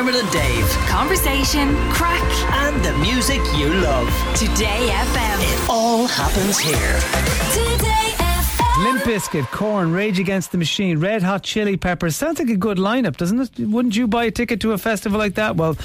Dermot and Dave. Conversation, crack, And the music you love. Today FM. It all happens here. Today FM. Limp Bizkit, Korn, Rage Against the Machine, Red Hot Chili Peppers. Sounds like a good lineup, doesn't it? Wouldn't you buy a ticket to a festival like that? Well,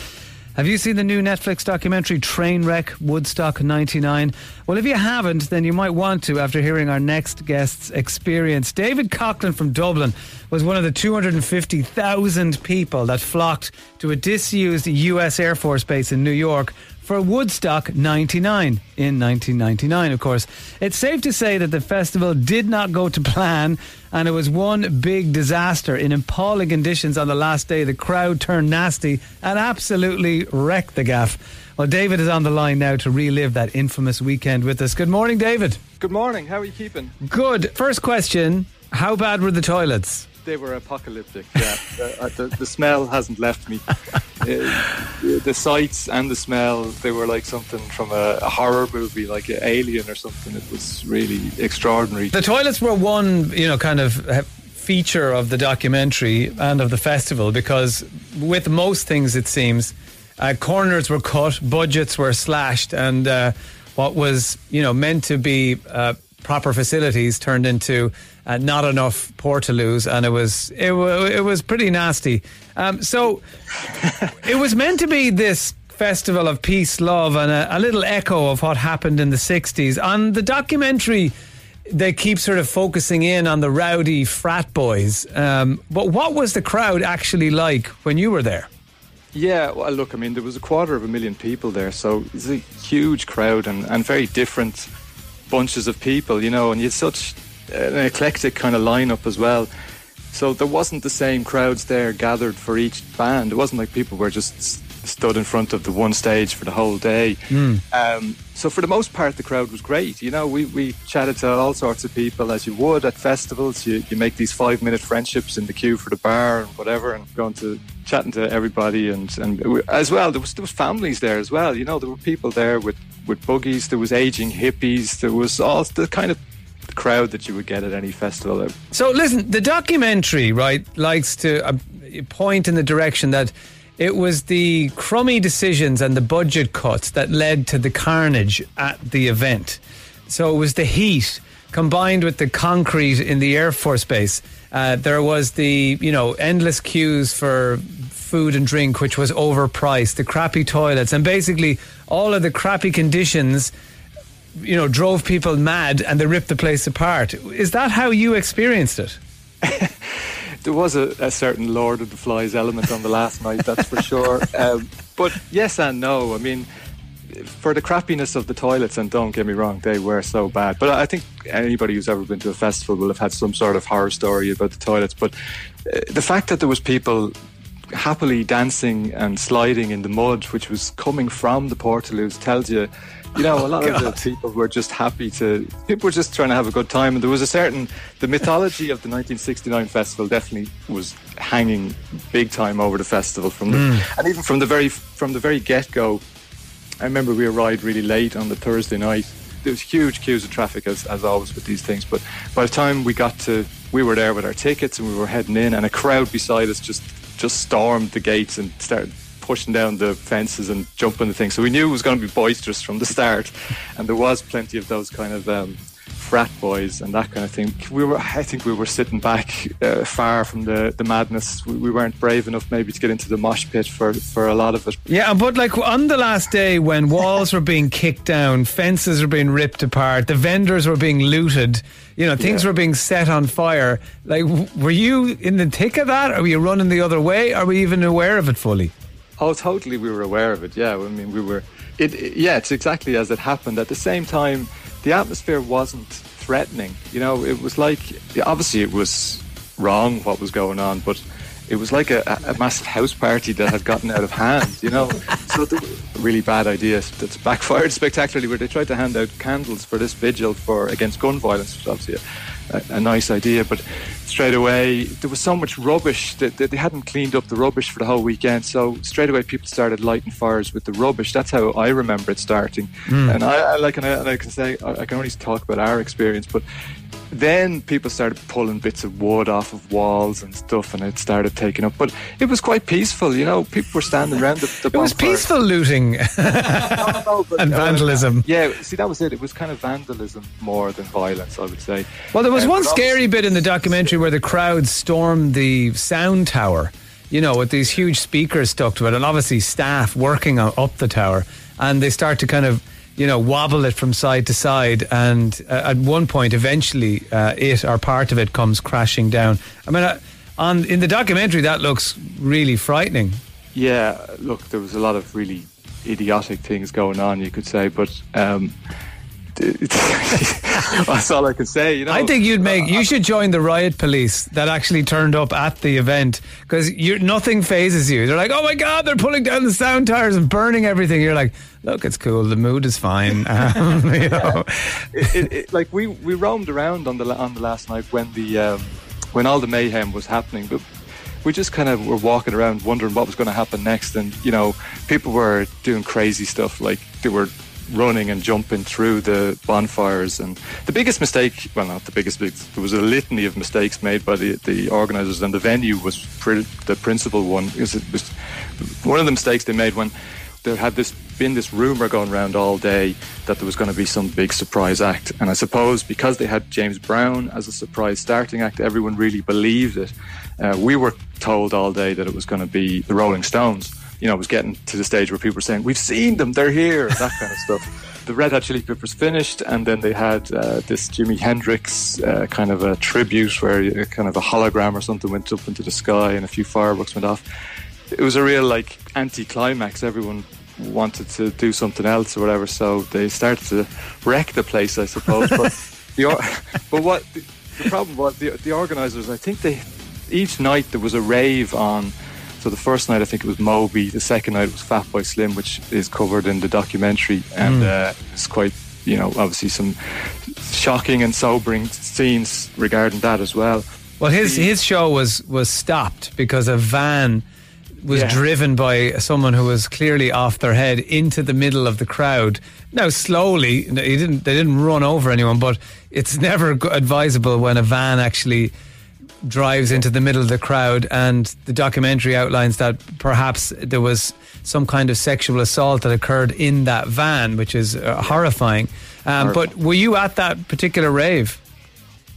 have you seen the new Netflix documentary Trainwreck Woodstock 99? Well, if you haven't, then you might want to after hearing our next guest's experience. David Coughlin from Dublin was one of the 250,000 people that flocked to a disused US Air Force base in New York for Woodstock 99 in 1999, of course. It's safe to say that the festival did not go to plan and it was one big disaster in appalling conditions on the last day. The crowd turned nasty and absolutely wrecked the gaff. Well, David is on the line now to relive that infamous weekend with us. Good morning, David. Good morning. How are you keeping? Good. First question How bad were the toilets? They were apocalyptic. Yeah, uh, the, the smell hasn't left me. Uh, the sights and the smell, they were like something from a, a horror movie, like an Alien or something. It was really extraordinary. The toilets were one, you know, kind of uh, feature of the documentary and of the festival because with most things, it seems, uh, corners were cut, budgets were slashed, and uh, what was, you know, meant to be uh, proper facilities turned into uh, not enough portaloos, and it was it, wa- it was pretty nasty. Um, so it was meant to be this festival of peace, love, and a, a little echo of what happened in the '60s. On the documentary, they keep sort of focusing in on the rowdy frat boys. Um, but what was the crowd actually like when you were there? Yeah, well, look, I mean, there was a quarter of a million people there, so it's a huge crowd and, and very different bunches of people, you know, and you had such an eclectic kind of lineup as well. So there wasn't the same crowds there gathered for each band. It wasn't like people were just stood in front of the one stage for the whole day. Um, so for the most part, the crowd was great. You know, we, we chatted to all sorts of people as you would at festivals. You, you make these five minute friendships in the queue for the bar and whatever, and going to chatting to everybody and and we- as well there was there was families there as well. You know, there were people there with with buggies. There was aging hippies. There was all the kind of crowd that you would get at any festival. So listen, the documentary, right, likes to uh, point in the direction that it was the crummy decisions and the budget cuts that led to the carnage at the event. So it was the heat combined with the concrete in the Air Force Base. Uh, there was the, you know, endless queues for food and drink, which was overpriced, the crappy toilets, and basically all of the crappy conditions you know, drove people mad and they ripped the place apart. Is that how you experienced it? there was a, a certain Lord of the Flies element on the last night, that's for sure. Um, but yes and no. I mean, for the crappiness of the toilets, and don't get me wrong, they were so bad. But I think anybody who's ever been to a festival will have had some sort of horror story about the toilets. But uh, the fact that there was people happily dancing and sliding in the mud, which was coming from the portaloos, tells you. You know, a lot of the people were just happy to. People were just trying to have a good time, and there was a certain. The mythology of the 1969 festival definitely was hanging big time over the festival from the, hmm. and even from the very from the very get go. I remember we arrived really late on the Thursday night. There was huge queues of traffic as, as always with these things. But by the time we got to, we were there with our tickets and we were heading in, and a crowd beside us just just stormed the gates and started pushing down the fences and jumping the things. So we knew it was going to be boisterous from the start, and there was plenty of those kind of um, frat boys and that kind of thing. We were, I think, we were sitting back uh, far from the, the madness. We, we weren't brave enough maybe to get into the mosh pit for for a lot of it. Yeah, but like on the last day when walls were being kicked down, fences were being ripped apart, the vendors were being looted, you know, things Yeah. were being set on fire. Like, w- were you in the thick of that? Are were you running the other way? Are we even aware of it fully? Oh, totally. We were aware of it. Yeah, I mean, we were. It, it- yeah, it's exactly as it happened. At the same time, the atmosphere wasn't threatening. You know, it was like obviously it was wrong what was going on, but it was like a, a massive house party that had gotten out of hand. You know, so the really bad idea that's backfired spectacularly. Where they tried to hand out candles for this vigil for against gun violence, which obviously a, a, nice idea, but straight away there was so much rubbish that, that they hadn't cleaned up the rubbish for the whole weekend. So straight away people started lighting fires with the rubbish. That's how I remember it starting. Hmm. And I, I like, and I, and I can say I can only talk about our experience, but then people started pulling bits of wood off of walls and stuff, and it started taking up. But it was quite peaceful, you know. People were standing around the, the It was peaceful looting and vandalism. Yeah, see, that was it. It was kind of vandalism more than violence, I would say. Well, there was Uh, one scary bit in the documentary where the crowd stormed the sound tower, you know, with these huge speakers stuck to it, and obviously staff working up the tower, and they start to kind of, you know, wobble it from side to side, and uh, at one point, eventually, uh, it or part of it comes crashing down. I mean, uh, on in the documentary, that looks really frightening. Yeah, look, there was a lot of really idiotic things going on, you could say, but um, that's all I can say. You know, I think you'd make you should join the riot police that actually turned up at the event because you nothing fazes you. They're like, oh my god, they're pulling down the sound tires and burning everything. You're like, look, it's cool. The mood is fine. Um, you know. it, it, it, like we, we roamed around on the on the last night when the um, when all the mayhem was happening, but we just kind of were walking around wondering what was going to happen next, and you know, people were doing crazy stuff like they were running and jumping through the bonfires, and the biggest mistake, well, not the biggest, but there was a litany of mistakes made by the the organisers, and the venue was the principal one. Because it was one of the mistakes they made when there had this been this rumor going around all day that there was going to be some big surprise act, and I suppose because they had James Brown as a surprise starting act, everyone really believed it. Uh, we were told all day that it was going to be the Rolling Stones. You know, was getting to the stage where people were saying, "We've seen them, they're here," that kind of stuff. The Red Hot Chili Peppers finished, and then they had uh, this Jimi Hendrix uh, kind of a tribute where kind of a hologram or something went up into the sky and a few fireworks went off it was a real like anti-climax. Everyone wanted to do something else or whatever, so they started to wreck the place, I suppose. But the but what the, the problem was the the organisers. I think they each night there was a rave on. So the first night I think it was Moby. The second night was Fatboy Slim, which is covered in the documentary, and uh, it's quite you know obviously some shocking and sobering scenes regarding that as well. Well, his his show was was stopped because a van was Yeah. driven by someone who was clearly off their head into the middle of the crowd. Now, slowly, he didn't. They didn't run over anyone, but it's never advisable when a van actually drives into the middle of the crowd. And the documentary outlines that perhaps there was some kind of sexual assault that occurred in that van, which is uh, horrifying. Um, but were you at that particular rave?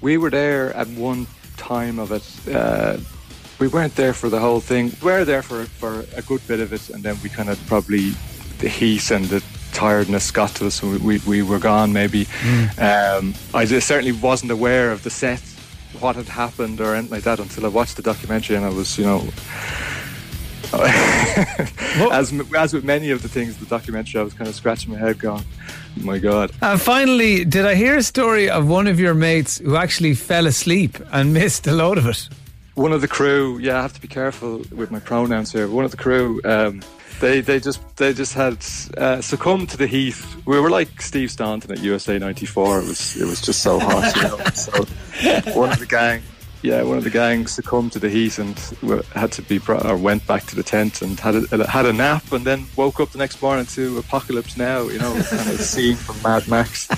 We were there at one time of it. Uh, we weren't there for the whole thing. We were there for for a good bit of it, and then we kind of probably the heat and the tiredness got to us, and we, we, we were gone. Maybe um, I certainly wasn't aware of the set, what had happened, or anything like that until I watched the documentary, and I was, you know. as as with many of the things the documentary, I was kind of scratching my head, going, oh "My God!" And finally, did I hear a story of one of your mates who actually fell asleep and missed a load of it? one of the crew yeah i have to be careful with my pronouns here one of the crew um, they they just they just had uh, succumbed to the heat. We were like steve staunton at usa 94 it was it was just so hot you know? So one of the gang yeah one of the gang succumbed to the heat and had to be brought, or went back to the tent and had a, had a nap and then woke up the next morning to apocalypse now you know kind of scene from mad max.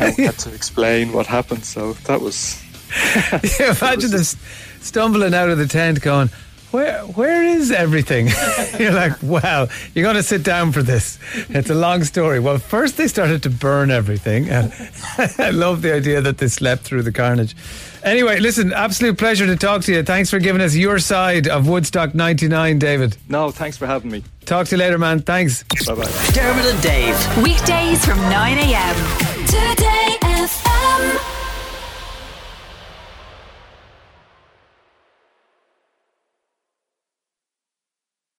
And had to explain what happened. So that was Yeah, Imagine this stumbling out of the tent going, where, where is everything? you're like, wow, you're going to sit down for this. It's a long story. Well, first they started to burn everything. And I love the idea that they slept through the carnage. Anyway, listen, absolute pleasure to talk to you. Thanks for giving us your side of Woodstock 99, David. no thanks for having me Talk to you later, man. Thanks. bye bye Dermot and Dave. Weekdays from 9 a.m. Today